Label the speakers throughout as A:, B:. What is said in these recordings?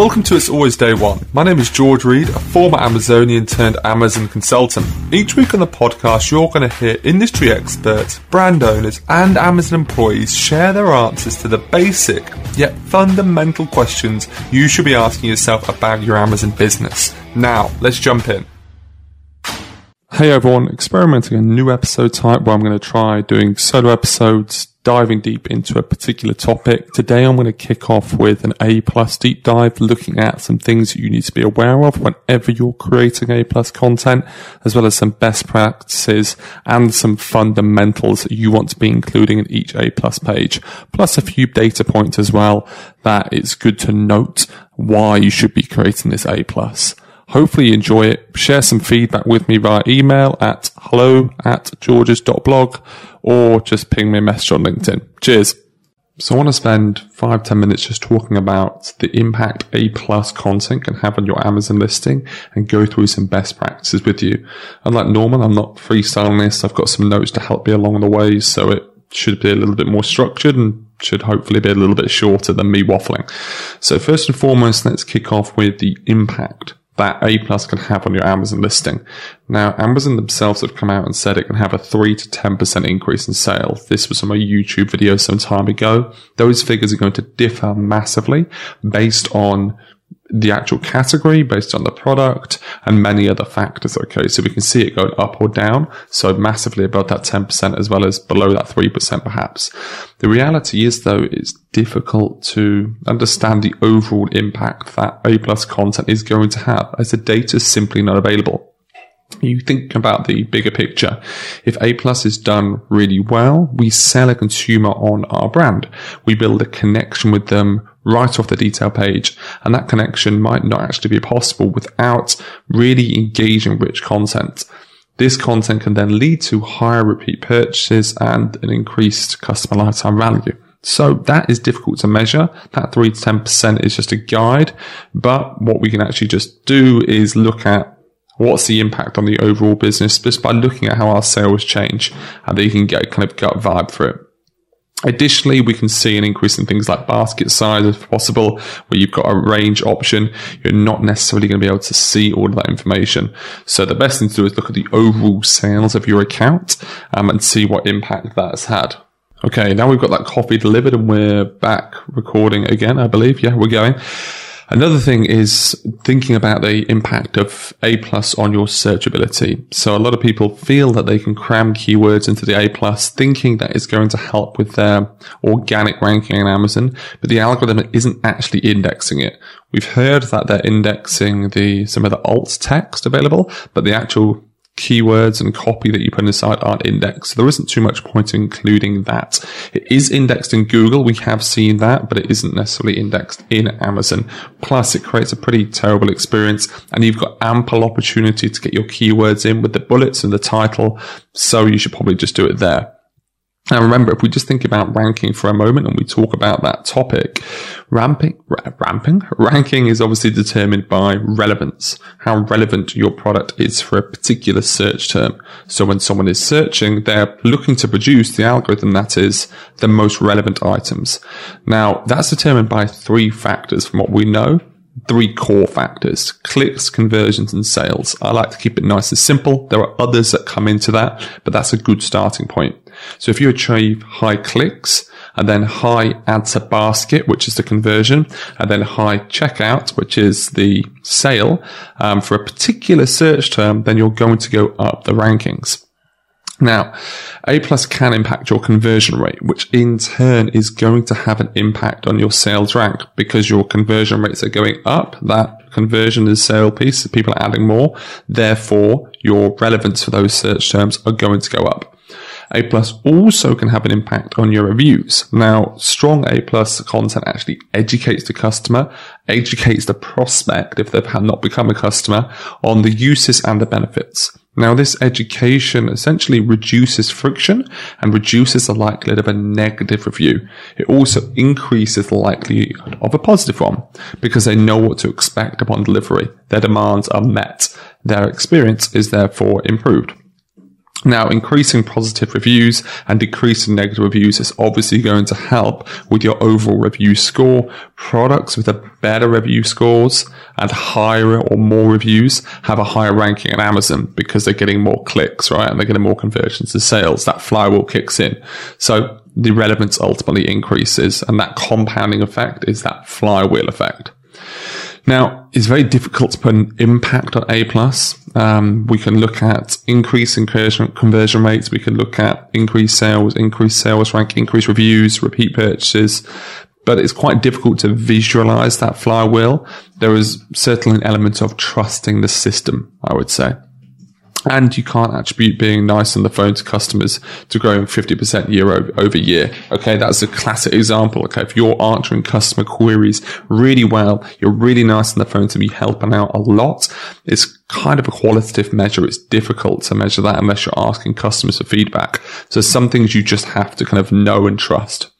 A: Welcome to It's Always Day One. My name is George Reed, a former Amazonian turned Amazon consultant. Each week on the podcast, you're going to hear industry experts, brand owners, and Amazon employees share their answers to the basic yet fundamental questions you should be asking yourself about your Amazon business. Now, let's jump in. Hey everyone, experimenting a new episode type where I'm going to try doing solo episodes, diving deep into a particular topic. Today I'm going to kick off with an A plus deep dive, looking at some things that you need to be aware of whenever you're creating A plus content, as well as some best practices and some fundamentals that you want to be including in each A plus page, plus a few data points as well that it's good to note why you should be creating this A plus. Hopefully you enjoy it. Share some feedback with me via email at hello at georges.blog or just ping me a message on LinkedIn. Cheers. So I want to spend five, ten minutes just talking about the impact A plus content can have on your Amazon listing and go through some best practices with you. Unlike normal, I'm not freestyling this. I've got some notes to help me along the way. So it should be a little bit more structured and should hopefully be a little bit shorter than me waffling. So first and foremost, let's kick off with the impact that A plus can have on your Amazon listing. Now, Amazon themselves have come out and said it can have a 3 to 10% increase in sales. This was from a YouTube video some time ago. Those figures are going to differ massively based on the actual category based on the product and many other factors. Okay. So we can see it going up or down. So massively above that 10% as well as below that 3% perhaps. The reality is though, it's difficult to understand the overall impact that A plus content is going to have as the data is simply not available you think about the bigger picture. If A plus is done really well, we sell a consumer on our brand. We build a connection with them right off the detail page. And that connection might not actually be possible without really engaging rich content. This content can then lead to higher repeat purchases and an increased customer lifetime value. So that is difficult to measure. That 3 to 10% is just a guide. But what we can actually just do is look at what's the impact on the overall business just by looking at how our sales change and then you can get a kind of gut vibe for it. Additionally, we can see an increase in things like basket size if possible, where you've got a range option. You're not necessarily going to be able to see all of that information. So the best thing to do is look at the overall sales of your account um, and see what impact that has had. Okay, now we've got that coffee delivered and we're back recording again, I believe. Yeah, we're going. Another thing is thinking about the impact of A plus on your searchability. So a lot of people feel that they can cram keywords into the A plus thinking that it's going to help with their organic ranking in Amazon, but the algorithm isn't actually indexing it. We've heard that they're indexing the, some of the alt text available, but the actual keywords and copy that you put inside aren't indexed. So there isn't too much point in including that. It is indexed in Google. We have seen that, but it isn't necessarily indexed in Amazon. Plus it creates a pretty terrible experience and you've got ample opportunity to get your keywords in with the bullets and the title. So you should probably just do it there. Now remember, if we just think about ranking for a moment and we talk about that topic, ramping, ramping, ranking is obviously determined by relevance, how relevant your product is for a particular search term. So when someone is searching, they're looking to produce the algorithm that is the most relevant items. Now that's determined by three factors from what we know three core factors clicks, conversions, and sales. I like to keep it nice and simple. There are others that come into that, but that's a good starting point. So if you achieve high clicks and then high add to basket, which is the conversion, and then high checkout, which is the sale um, for a particular search term, then you're going to go up the rankings. Now, A plus can impact your conversion rate, which in turn is going to have an impact on your sales rank because your conversion rates are going up. That conversion is sale piece. People are adding more. Therefore, your relevance for those search terms are going to go up. A plus also can have an impact on your reviews. Now, strong A plus content actually educates the customer, educates the prospect if they've not become a customer on the uses and the benefits. Now, this education essentially reduces friction and reduces the likelihood of a negative review. It also increases the likelihood of a positive one because they know what to expect upon delivery. Their demands are met. Their experience is therefore improved. Now, increasing positive reviews and decreasing negative reviews is obviously going to help with your overall review score. Products with a better review scores and higher or more reviews have a higher ranking on Amazon because they're getting more clicks, right? And they're getting more conversions to sales. That flywheel kicks in. So the relevance ultimately increases and that compounding effect is that flywheel effect. Now, it's very difficult to put an impact on A plus. Um, we can look at increasing conversion, conversion rates. We can look at increased sales, increased sales rank, increased reviews, repeat purchases. But it's quite difficult to visualize that flywheel. There is certainly an element of trusting the system, I would say. And you can't attribute being nice on the phone to customers to growing 50% year over, year. Okay. That's a classic example. Okay. If you're answering customer queries really well, you're really nice on the phone to be helping out a lot. It's kind of a qualitative measure. It's difficult to measure that unless you're asking customers for feedback. So some things you just have to kind of know and trust.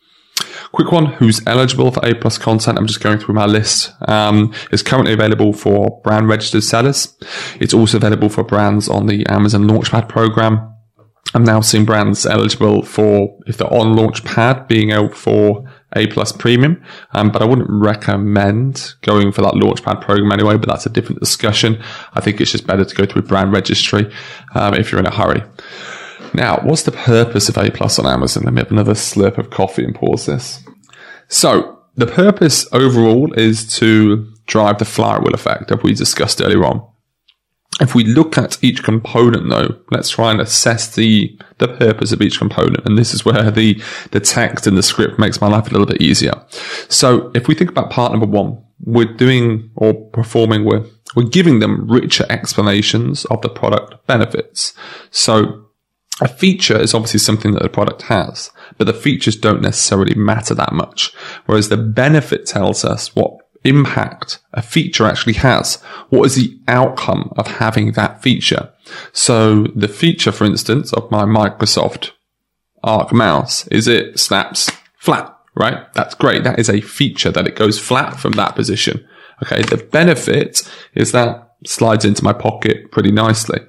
A: Quick one, who's eligible for A plus content? I'm just going through my list. Um, it's currently available for brand registered sellers. It's also available for brands on the Amazon Launchpad program. I'm now seeing brands eligible for, if they're on Launchpad, being able for A plus premium. Um, but I wouldn't recommend going for that Launchpad program anyway, but that's a different discussion. I think it's just better to go through brand registry, um, if you're in a hurry. Now, what's the purpose of A plus on Amazon? Let me have another slurp of coffee and pause this. So, the purpose overall is to drive the flywheel effect that we discussed earlier on. If we look at each component though, let's try and assess the, the purpose of each component. And this is where the, the text and the script makes my life a little bit easier. So if we think about part number one, we're doing or performing, we're, we're giving them richer explanations of the product benefits. So a feature is obviously something that the product has, but the features don't necessarily matter that much. Whereas the benefit tells us what impact a feature actually has. What is the outcome of having that feature? So the feature, for instance, of my Microsoft Arc mouse is it snaps flat, right? That's great. That is a feature that it goes flat from that position. Okay. The benefit is that slides into my pocket pretty nicely.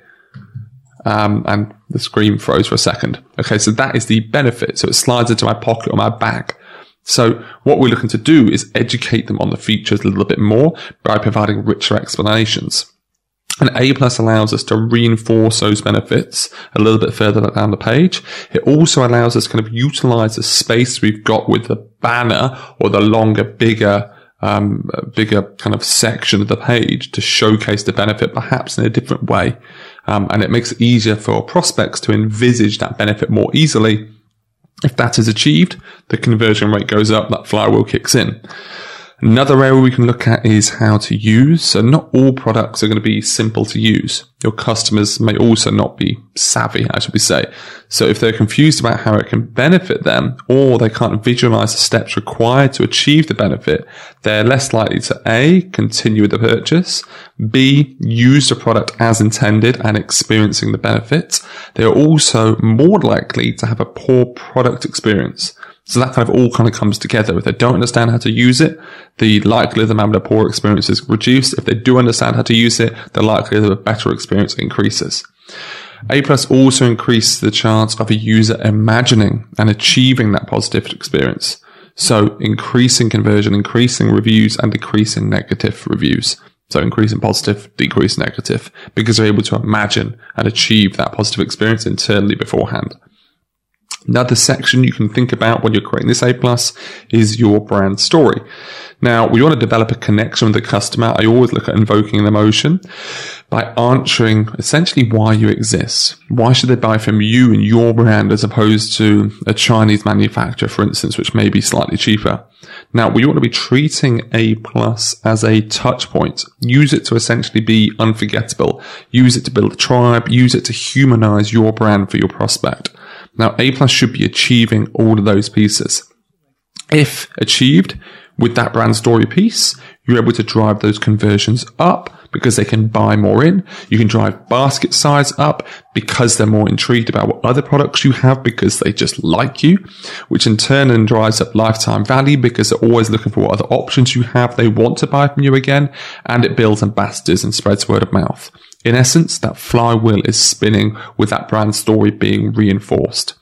A: Um, and the screen froze for a second. Okay, so that is the benefit. So it slides into my pocket or my bag. So what we're looking to do is educate them on the features a little bit more by providing richer explanations. And A plus allows us to reinforce those benefits a little bit further down the page. It also allows us kind of utilize the space we've got with the banner or the longer, bigger, um, bigger kind of section of the page to showcase the benefit perhaps in a different way. Um, and it makes it easier for prospects to envisage that benefit more easily. If that is achieved, the conversion rate goes up, that flywheel kicks in. Another area we can look at is how to use. So not all products are going to be simple to use. Your customers may also not be savvy, as we say. So if they're confused about how it can benefit them or they can't visualize the steps required to achieve the benefit, they're less likely to A, continue with the purchase, B, use the product as intended and experiencing the benefits. They are also more likely to have a poor product experience. So that kind of all kind of comes together. If they don't understand how to use it, the likelihood of them having a poor experience is reduced. If they do understand how to use it, the likelihood of a better experience increases. A plus also increases the chance of a user imagining and achieving that positive experience. So increasing conversion, increasing reviews and decreasing negative reviews. So increasing positive, decrease negative because they're able to imagine and achieve that positive experience internally beforehand. Another section you can think about when you're creating this A plus is your brand story. Now, we want to develop a connection with the customer. I always look at invoking an emotion by answering essentially why you exist. Why should they buy from you and your brand as opposed to a Chinese manufacturer, for instance, which may be slightly cheaper? Now, we want to be treating A plus as a touch point. Use it to essentially be unforgettable. Use it to build a tribe. Use it to humanize your brand for your prospect. Now, A plus should be achieving all of those pieces. If achieved with that brand story piece, you're able to drive those conversions up because they can buy more in. You can drive basket size up because they're more intrigued about what other products you have because they just like you, which in turn then drives up lifetime value because they're always looking for what other options you have. They want to buy from you again and it builds ambassadors and spreads word of mouth. In essence, that flywheel is spinning with that brand story being reinforced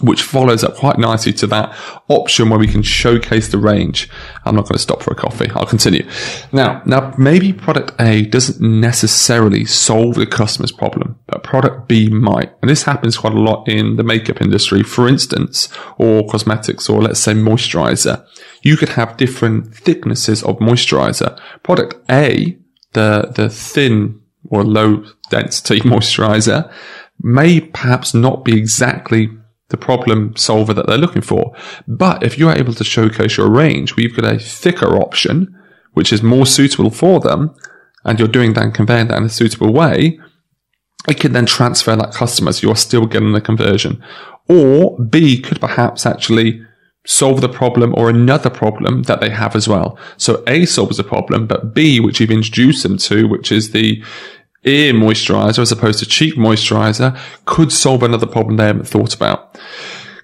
A: which follows up quite nicely to that option where we can showcase the range. I'm not going to stop for a coffee. I'll continue. Now, now maybe product A doesn't necessarily solve the customer's problem, but product B might. And this happens quite a lot in the makeup industry, for instance, or cosmetics, or let's say moisturizer. You could have different thicknesses of moisturizer. Product A, the, the thin or low density moisturizer may perhaps not be exactly the problem solver that they're looking for. But if you're able to showcase your range you've got a thicker option, which is more suitable for them, and you're doing that and conveying that in a suitable way, it can then transfer that customer so you're still getting the conversion. Or B could perhaps actually solve the problem or another problem that they have as well. So A solves a problem, but B, which you've introduced them to, which is the ear moisturizer as opposed to cheek moisturizer could solve another problem they haven't thought about.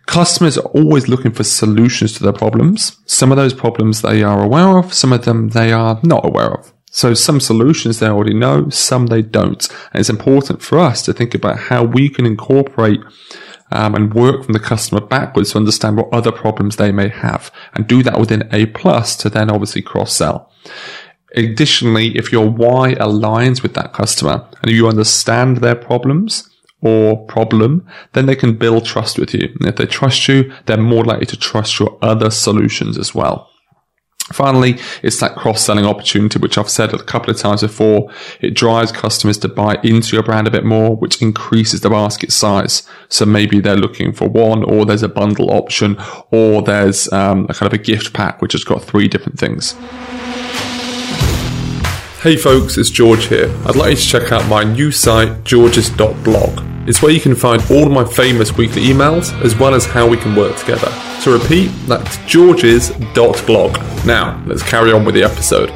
A: Customers are always looking for solutions to their problems. Some of those problems they are aware of, some of them they are not aware of. So some solutions they already know, some they don't. And it's important for us to think about how we can incorporate um, and work from the customer backwards to understand what other problems they may have and do that within A plus to then obviously cross sell. Additionally, if your why aligns with that customer and you understand their problems or problem, then they can build trust with you. And if they trust you, they're more likely to trust your other solutions as well. Finally, it's that cross-selling opportunity, which I've said a couple of times before. It drives customers to buy into your brand a bit more, which increases the basket size. So maybe they're looking for one, or there's a bundle option, or there's um, a kind of a gift pack, which has got three different things. Hey folks, it's George here. I'd like you to check out my new site, georges.blog. It's where you can find all of my famous weekly emails, as well as how we can work together. To repeat, that's georges.blog. Now, let's carry on with the episode.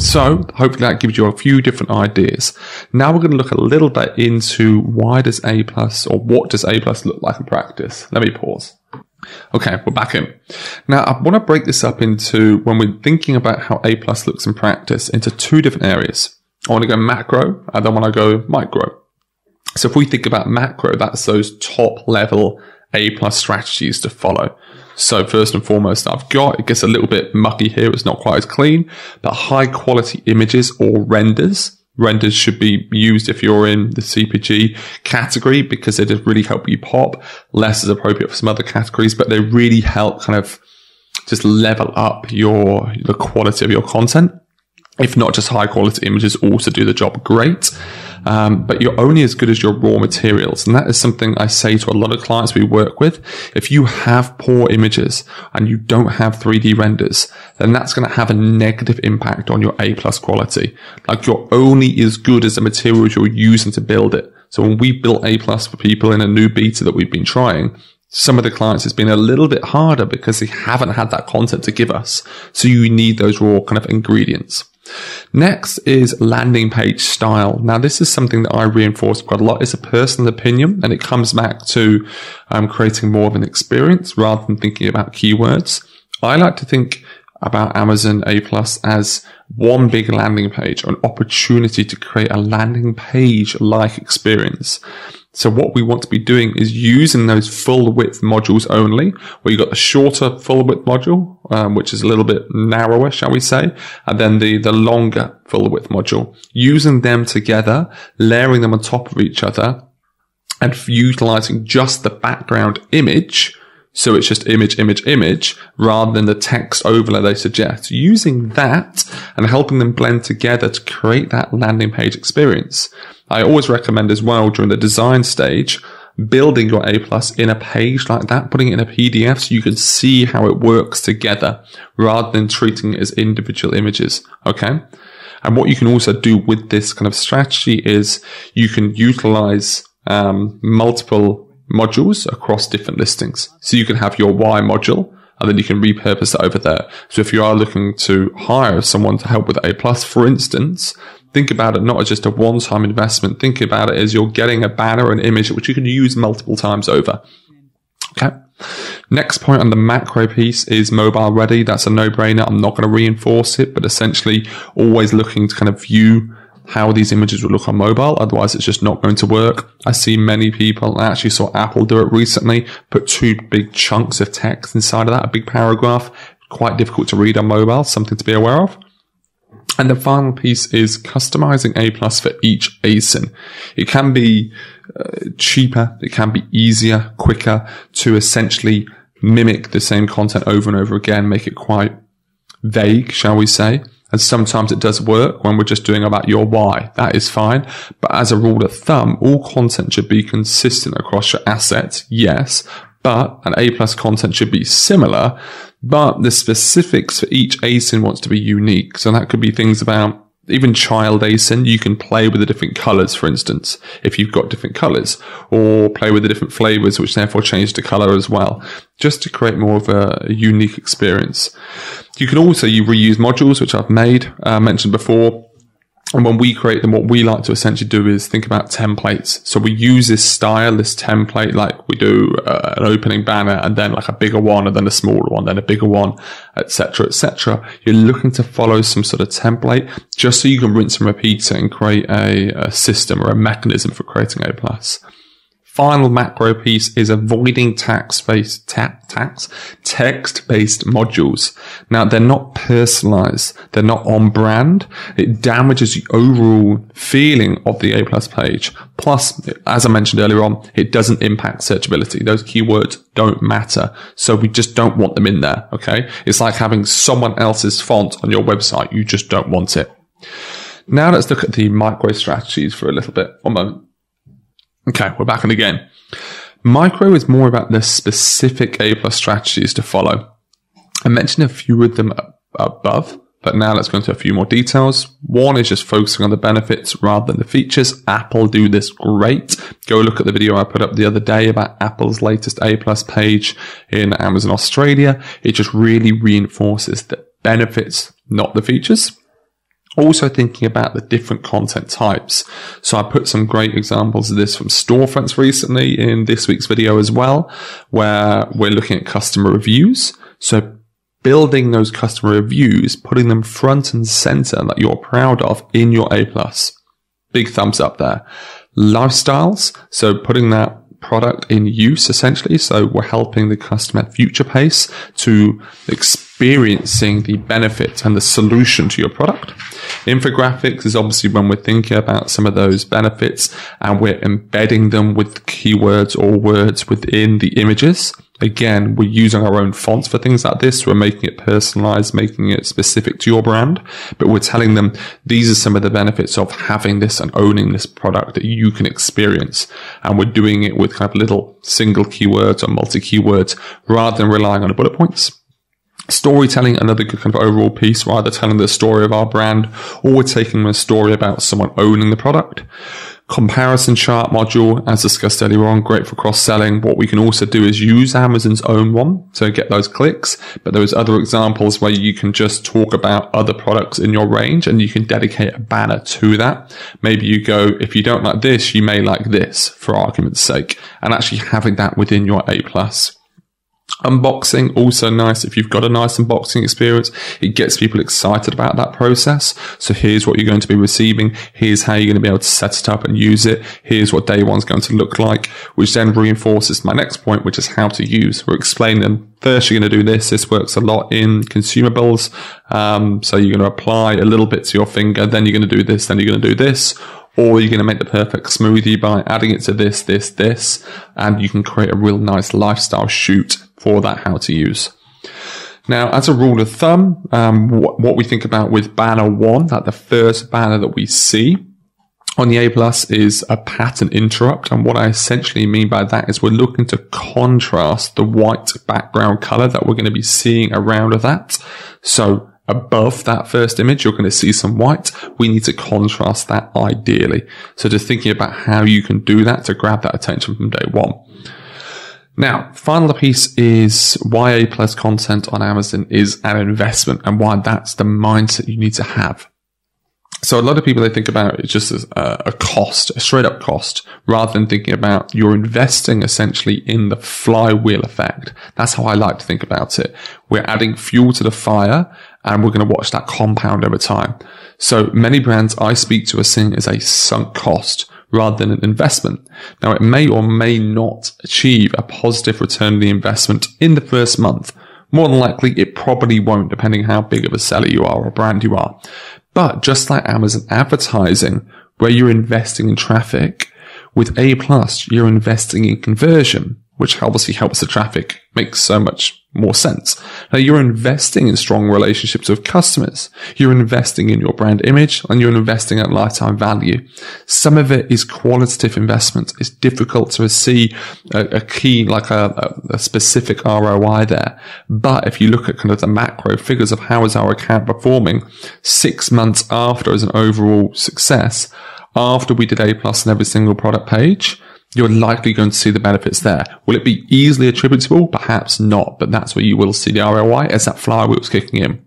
A: So, hopefully that gives you a few different ideas. Now we're going to look a little bit into why does A plus or what does A plus look like in practice. Let me pause. Okay, we're back in. Now, I want to break this up into when we're thinking about how A plus looks in practice into two different areas. I want to go macro and then I want to go micro. So if we think about macro, that's those top level A plus strategies to follow. So first and foremost, I've got, it gets a little bit mucky here. It's not quite as clean, but high quality images or renders renders should be used if you're in the CPG category because they just really help you pop. Less is appropriate for some other categories, but they really help kind of just level up your the quality of your content. If not just high quality images, also do the job great. Um, but you're only as good as your raw materials. And that is something I say to a lot of clients we work with. If you have poor images and you don't have 3D renders, then that's going to have a negative impact on your A plus quality. Like you're only as good as the materials you're using to build it. So when we built A plus for people in a new beta that we've been trying, some of the clients it's been a little bit harder because they haven't had that content to give us. So you need those raw kind of ingredients. Next is landing page style. Now, this is something that I reinforce quite a lot. It's a personal opinion and it comes back to um, creating more of an experience rather than thinking about keywords. I like to think about Amazon A plus as one big landing page, an opportunity to create a landing page like experience. So what we want to be doing is using those full width modules only, where you've got the shorter full width module, um, which is a little bit narrower, shall we say, and then the, the longer full width module, using them together, layering them on top of each other and utilizing just the background image. So it's just image, image, image rather than the text overlay they suggest. Using that and helping them blend together to create that landing page experience. I always recommend as well during the design stage, building your A plus in a page like that, putting it in a PDF so you can see how it works together rather than treating it as individual images. Okay. And what you can also do with this kind of strategy is you can utilize um, multiple modules across different listings. So you can have your Y module and then you can repurpose that over there. So if you are looking to hire someone to help with A plus, for instance, think about it not as just a one-time investment. Think about it as you're getting a banner, an image which you can use multiple times over. Okay. Next point on the macro piece is mobile ready. That's a no-brainer. I'm not going to reinforce it, but essentially always looking to kind of view how these images would look on mobile. Otherwise, it's just not going to work. I see many people, I actually saw Apple do it recently, put two big chunks of text inside of that, a big paragraph. Quite difficult to read on mobile, something to be aware of. And the final piece is customizing A plus for each ASIN. It can be uh, cheaper. It can be easier, quicker to essentially mimic the same content over and over again, make it quite vague, shall we say. And sometimes it does work when we're just doing about your why. That is fine. But as a rule of thumb, all content should be consistent across your assets. Yes. But an A plus content should be similar, but the specifics for each ASIN wants to be unique. So that could be things about even child ASIN, you can play with the different colors, for instance, if you've got different colors, or play with the different flavors, which therefore change the color as well, just to create more of a unique experience. You can also you reuse modules, which I've made, uh, mentioned before. And when we create them, what we like to essentially do is think about templates. So we use this style, this template, like we do uh, an opening banner and then like a bigger one and then a smaller one, then a bigger one, etc., etc. You're looking to follow some sort of template just so you can rinse and repeat it and create a, a system or a mechanism for creating A plus. Final macro piece is avoiding tax-based ta- tax text-based modules. Now they're not personalized. They're not on brand. It damages the overall feeling of the A plus page. Plus, as I mentioned earlier on, it doesn't impact searchability. Those keywords don't matter. So we just don't want them in there. Okay. It's like having someone else's font on your website. You just don't want it. Now let's look at the micro strategies for a little bit. One moment. Okay, we're back on again. Micro is more about the specific A plus strategies to follow. I mentioned a few of them above, but now let's go into a few more details. One is just focusing on the benefits rather than the features. Apple do this great. Go look at the video I put up the other day about Apple's latest A plus page in Amazon Australia. It just really reinforces the benefits, not the features. Also thinking about the different content types. So I put some great examples of this from storefronts recently in this week's video as well, where we're looking at customer reviews. So building those customer reviews, putting them front and center that you're proud of in your A plus. Big thumbs up there. Lifestyles. So putting that product in use essentially. So we're helping the customer future pace to experiencing the benefit and the solution to your product. Infographics is obviously when we're thinking about some of those benefits and we're embedding them with keywords or words within the images. Again, we're using our own fonts for things like this. We're making it personalized, making it specific to your brand, but we're telling them these are some of the benefits of having this and owning this product that you can experience. And we're doing it with kind of little single keywords or multi keywords rather than relying on the bullet points. Storytelling, another kind of overall piece, rather telling the story of our brand, or we're taking a story about someone owning the product comparison chart module, as discussed earlier on, great for cross selling. What we can also do is use Amazon's own one to get those clicks. But there's other examples where you can just talk about other products in your range and you can dedicate a banner to that. Maybe you go, if you don't like this, you may like this for argument's sake and actually having that within your A plus. Unboxing, also nice. If you've got a nice unboxing experience, it gets people excited about that process. So here's what you're going to be receiving. Here's how you're going to be able to set it up and use it. Here's what day one's going to look like, which then reinforces my next point, which is how to use. We're explaining first you're going to do this. This works a lot in consumables. Um, so you're going to apply a little bit to your finger. Then you're going to do this. Then you're going to do this or you're going to make the perfect smoothie by adding it to this, this, this, and you can create a real nice lifestyle shoot for that how to use. Now, as a rule of thumb, um, what, what we think about with banner one, that the first banner that we see on the A plus is a pattern interrupt. And what I essentially mean by that is we're looking to contrast the white background color that we're going to be seeing around that. So above that first image, you're going to see some white. We need to contrast that ideally. So just thinking about how you can do that to grab that attention from day one. Now, final piece is why A plus content on Amazon is an investment and why that's the mindset you need to have. So a lot of people, they think about it just as a, a, cost, a straight up cost, rather than thinking about you're investing essentially in the flywheel effect. That's how I like to think about it. We're adding fuel to the fire and we're going to watch that compound over time. So many brands I speak to are seeing as a sunk cost rather than an investment. Now it may or may not achieve a positive return on the investment in the first month. More than likely, it probably won't, depending how big of a seller you are or brand you are. But just like Amazon advertising, where you're investing in traffic, with A plus, you're investing in conversion which obviously helps the traffic, makes so much more sense. Now you're investing in strong relationships with customers. You're investing in your brand image and you're investing at lifetime value. Some of it is qualitative investment. It's difficult to see a, a key, like a, a, specific ROI there. But if you look at kind of the macro figures of how is our account performing six months after as an overall success, after we did A plus on every single product page, you're likely going to see the benefits there. Will it be easily attributable? Perhaps not, but that's where you will see the ROI as that flywheel's kicking in.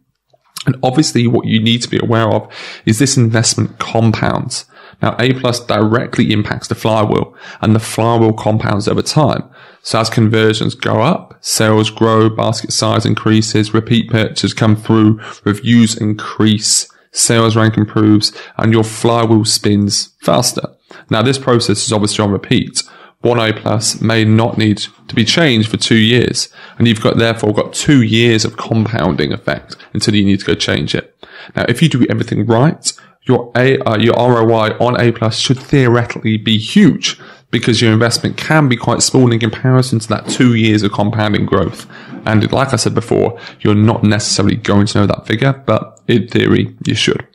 A: And obviously what you need to be aware of is this investment compounds. Now A plus directly impacts the flywheel and the flywheel compounds over time. So as conversions go up, sales grow, basket size increases, repeat purchases come through, reviews increase, sales rank improves, and your flywheel spins faster. Now, this process is obviously on repeat. One A plus may not need to be changed for two years, and you've got therefore got two years of compounding effect until you need to go change it. Now, if you do everything right, your A, uh, your ROI on A plus should theoretically be huge because your investment can be quite small in comparison to that two years of compounding growth. And like I said before, you're not necessarily going to know that figure, but in theory, you should.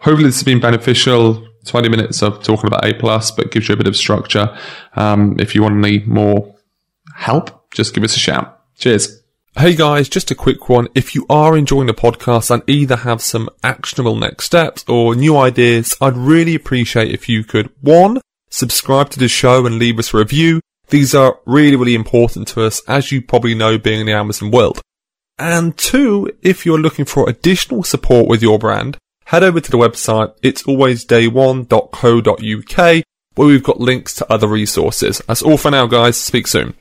A: Hopefully this has been beneficial. 20 minutes of talking about A plus, but gives you a bit of structure. Um, if you want any more help, just give us a shout. Cheers. Hey guys, just a quick one. If you are enjoying the podcast and either have some actionable next steps or new ideas, I'd really appreciate if you could one, subscribe to the show and leave us a review. These are really, really important to us, as you probably know being in the Amazon world. And two, if you're looking for additional support with your brand, head over to the website it's alwaysday1.co.uk where we've got links to other resources. That's all for now guys. Speak soon.